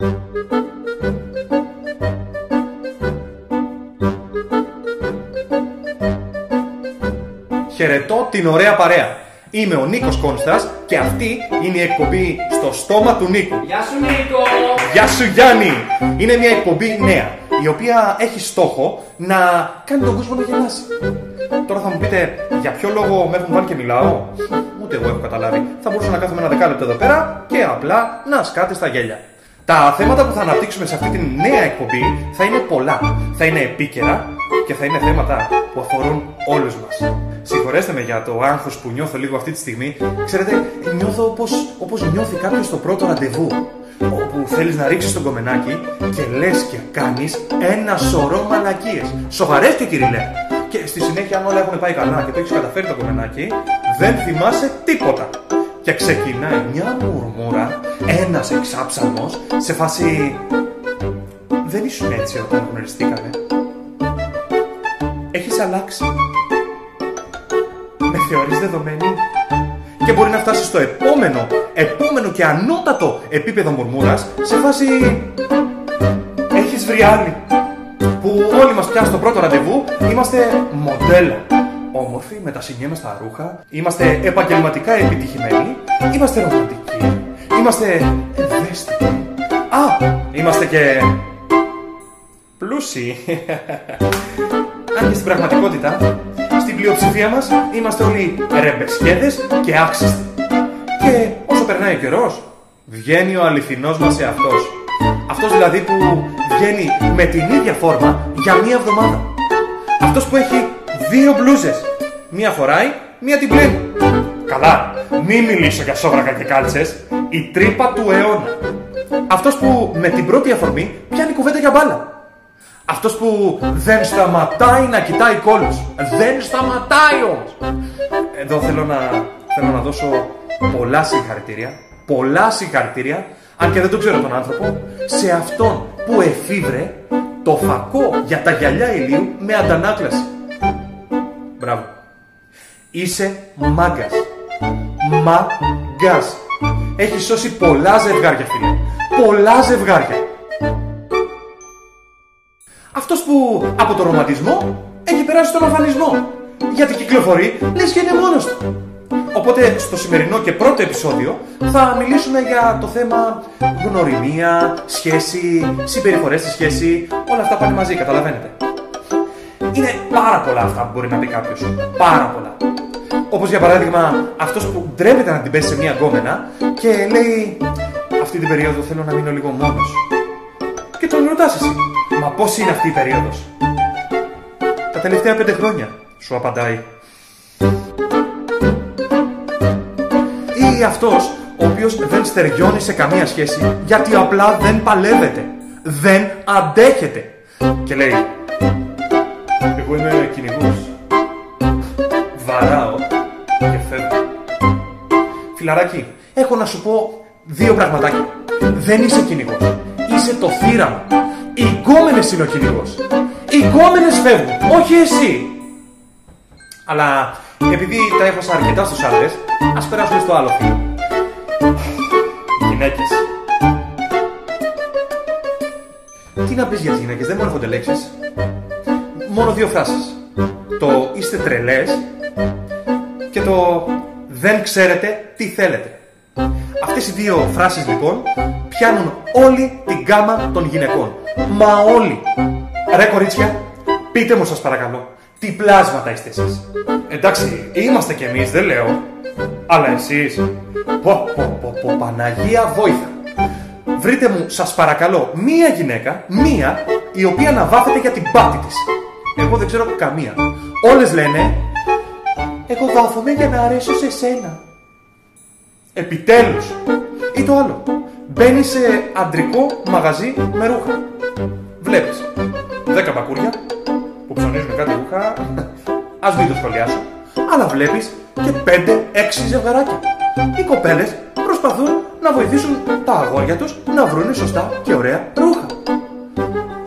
Χαιρετώ την ωραία παρέα. Είμαι ο Νίκος Κόνστας και αυτή είναι η εκπομπή στο στόμα του Νίκου. Γεια σου Νίκο! Γεια σου Γιάννη! Είναι μια εκπομπή νέα, η οποία έχει στόχο να κάνει τον κόσμο να γελάσει. Τώρα θα μου πείτε, για ποιο λόγο με έχουν βάλει και μιλάω; Ούτε εγώ έχω καταλάβει. Θα μπορούσα να κάθομαι ένα δεκάλεπτο εδώ πέρα και απλά να σκάτε στα γέλια. Τα θέματα που θα αναπτύξουμε σε αυτή τη νέα εκπομπή θα είναι πολλά. Θα είναι επίκαιρα και θα είναι θέματα που αφορούν όλους μας. Συγχωρέστε με για το άγχος που νιώθω λίγο αυτή τη στιγμή. Ξέρετε, νιώθω όπως, όπως νιώθει κάποιος στο πρώτο ραντεβού. Όπου θέλεις να ρίξεις τον κομμενάκι και λες και κάνεις ένα σωρό μαλακίες. Σοβαρές και κυριλέ. Και στη συνέχεια, αν όλα έχουν πάει καλά και το έχεις καταφέρει το κομμενάκι, δεν θυμάσαι τίποτα. Και ξεκινάει μια μουρμούρα, ένας εξάψαμος, σε φάση... Δεν ήσουν έτσι όταν γνωριστήκαμε. Έχεις αλλάξει. Με θεωρείς δεδομένη. Και μπορεί να φτάσεις στο επόμενο, επόμενο και ανώτατο επίπεδο μουρμούρας, σε φάση... Έχεις βρει άλλη. Που όλοι μας πια στο πρώτο ραντεβού είμαστε μοντέλα. Όμορφοι, με τα συνιέ μας στα ρούχα, είμαστε επαγγελματικά επιτυχημένοι, είμαστε ρομαντικοί, είμαστε ευαίσθητοι. Α, είμαστε και πλούσιοι. Αν και στην πραγματικότητα, στην πλειοψηφία μας είμαστε όλοι ρεμπεσκέδες και άξιστοι. Και όσο περνάει ο καιρός, βγαίνει ο αληθινός μας εαυτός. Αυτός δηλαδή που βγαίνει με την ίδια φόρμα για μία εβδομάδα. Αυτός που έχει δύο μπλούζες. Μία φοράει, μία την πλένει. Καλά, μη μιλήσω για σόβρακα και κάλτσες. Η τρύπα του αιώνα. Αυτός που με την πρώτη αφορμή πιάνει κουβέντα για μπάλα. Αυτός που δεν σταματάει να κοιτάει κόλλους. Δεν σταματάει όμως. Εδώ θέλω να, θέλω να δώσω πολλά συγχαρητήρια. Πολλά συγχαρητήρια, αν και δεν το ξέρω τον άνθρωπο, σε αυτόν που εφήβρε το φακό για τα γυαλιά ηλίου με αντανάκλαση. Μπράβο. Είσαι μάγκας. Μάγκας. Έχει σώσει πολλά ζευγάρια, φίλε. Πολλά ζευγάρια. Αυτός που από το ρομαντισμό έχει περάσει στον αφανισμό. Γιατί κυκλοφορεί, λες και είναι μόνος του. Οπότε στο σημερινό και πρώτο επεισόδιο θα μιλήσουμε για το θέμα γνωριμία, σχέση, συμπεριφορές στη σχέση, όλα αυτά πάνε μαζί, καταλαβαίνετε. Είναι πάρα πολλά αυτά που μπορεί να πει κάποιος. Πάρα πολλά. Όπως για παράδειγμα αυτός που ντρέπεται να την πέσει σε μία γκόμενα και λέει Αυτή την περίοδο θέλω να μείνω λίγο μόνος. Και τον ρωτάς εσύ, Μα πώς είναι αυτή η περίοδος; Τα τελευταία πέντε χρόνια, σου απαντάει. Ή αυτός ο οποίος δεν στεριώνει σε καμία σχέση γιατί απλά δεν παλεύεται. Δεν αντέχεται. Και λέει, εγώ είμαι κυνηγός. Βαράω και φεύγω. Φιλαράκι, έχω να σου πω δύο πραγματάκια. Δεν είσαι κυνηγός. Είσαι το θύραμα. Οι γκόμενες είναι ο κυνηγός. Οι γκόμενες φεύγουν, όχι εσύ. Αλλά επειδή τα έχω αρκετά στους άντρες, ας περάσουμε στο άλλο φίλο. Γυναίκες. Τι να πεις για τις γυναίκες, δεν μου έρχονται λέξεις. Μόνο δύο φράσεις. Το είστε τρελές και το δεν ξέρετε τι θέλετε. Αυτές οι δύο φράσεις λοιπόν πιάνουν όλη την γκάμα των γυναικών. Μα όλοι. Ρε κορίτσια, πείτε μου σας παρακαλώ, τι πλάσματα είστε εσείς. Εντάξει, είμαστε κι εμείς, δεν λέω. Αλλά εσείς, πω πω πω πω, Παναγία βόηθα. Βρείτε μου, σας παρακαλώ, μία γυναίκα, μία, η οποία να βάφεται για την πάτη της. Εγώ δεν ξέρω καμία. Όλες λένε, εγώ βάφομαι για να αρέσω σε σένα. Επιτέλους. Ή το άλλο. Μπαίνεις σε αντρικό μαγαζί με ρούχα. Βλέπεις 10 μπακούρια που ψωνίζουν κάτι ρούχα. Ας μην το σχολιάσω. Αλλά βλέπεις και 5-6 ζευγαράκια. Οι κοπέλες προσπαθούν να βοηθήσουν τα αγόρια τους να βρουν σωστά και ωραία ρούχα.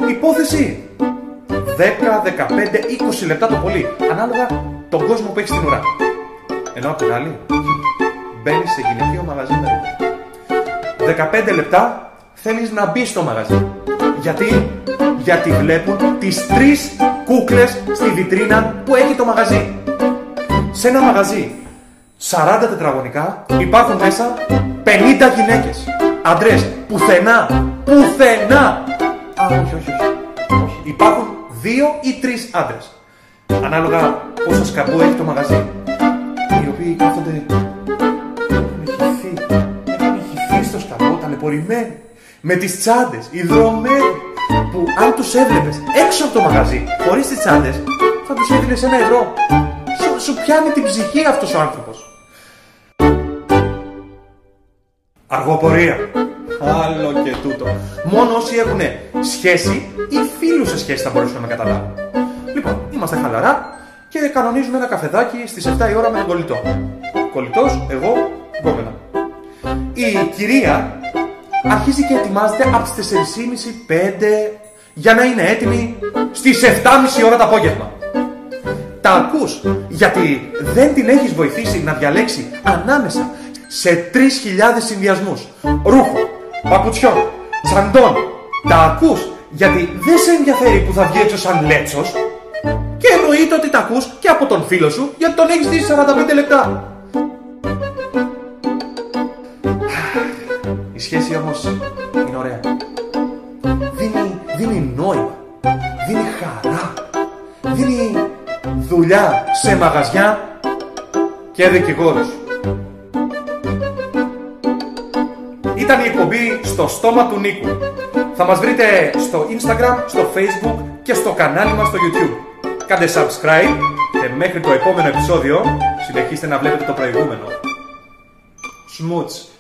Υπόθεση 10, 15, 20 λεπτά το πολύ, ανάλογα τον κόσμο που έχει στην ουρά. Ενώ απ' την άλλη, μπαίνεις σε γυναικείο μαγαζί με ρούχα. 15 λεπτά θέλεις να μπεις στο μαγαζί. Γιατί, γιατί βλέπουν τις τρεις κούκλες στη βιτρίνα που έχει το μαγαζί. Σε ένα μαγαζί 40 τετραγωνικά υπάρχουν μέσα 50 γυναίκες. Αντρές, πουθενά, πουθενά. Α, όχι, όχι, όχι. όχι. Υπάρχουν δύο ή τρεις άντρες. Ανάλογα πόσο σκαμπό έχει το μαγαζί. Οι οποίοι κάθονται έχουν χυθεί, έχουν χυθεί στο σκαμπό, ταλαιπωρημένοι. Με τις τσάντες, ιδρωμένοι. Που αν τους έβλεπες έξω από το μαγαζί, χωρίς τις τσάντες, θα τους έδινες ένα ευρώ. Σου, σου πιάνει την ψυχή αυτός ο άνθρωπος. Αργοπορία. Άλλο και τούτο. Μόνο όσοι έχουν σχέση ή φίλους σε σχέση θα μπορέσουν να με καταλάβουν. Λοιπόν, είμαστε χαλαρά και κανονίζουμε ένα καφεδάκι στις 7 η ώρα με τον κολλητό. Κολλητός, εγώ, γκόμενα. Η κυρία αρχίζει και ετοιμάζεται από τις 4.30-5 για να είναι έτοιμη στις 7.30 ώρα το απόγευμα. Τα ακούς γιατί δεν την έχεις βοηθήσει να διαλέξει ανάμεσα σε 3.000 συνδυασμούς. Ρούχο, παπουτσιών, τσαντών. Τα ακούς; Γιατί δεν σε ενδιαφέρει που θα βγει έξω σαν λέτσος; Και εννοείται ότι τα ακούς και από τον φίλο σου γιατί τον έχεις δει 45 λεπτά. Η σχέση όμως είναι ωραία. Δίνει, δίνει νόημα, δίνει χαρά, δίνει δουλειά σε μαγαζιά και δικηγόρους. Ήταν η εκπομπή στο στόμα του Νίκου. Θα μας βρείτε στο Instagram, στο Facebook και στο κανάλι μας στο YouTube. Κάντε subscribe και μέχρι το επόμενο επεισόδιο συνεχίστε να βλέπετε το προηγούμενο. Σμούτς.